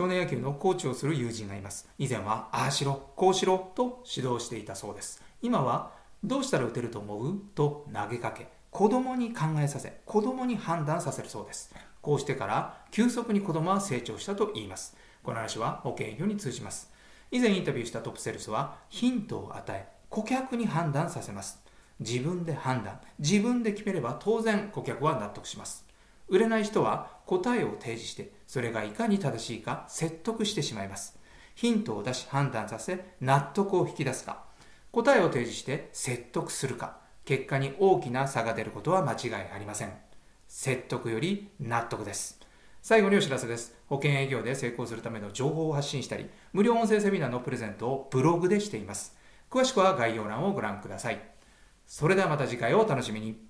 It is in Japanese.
少年野球のコーチをする友人がいます。以前は、ああしろ、こうしろと指導していたそうです。今は、どうしたら打てると思う？と投げかけ、子供に考えさせ、子供に判断させるそうです。こうしてから急速に子供は成長したと言います。この話は保険営業に通じます。以前インタビューしたトップセールスはヒントを与え、顧客に判断させます。自分で判断、自分で決めれば当然顧客は納得します。売れない人は答えを提示して、それがいかに正しいか説得してしまいます。ヒントを出し判断させ、納得を引き出すか、答えを提示して説得するか、結果に大きな差が出ることは間違いありません。説得より納得です。最後にお知らせです。保険営業で成功するための情報を発信したり、無料音声セミナーのプレゼントをブログでしています。詳しくは概要欄をご覧ください。それではまた次回をお楽しみに。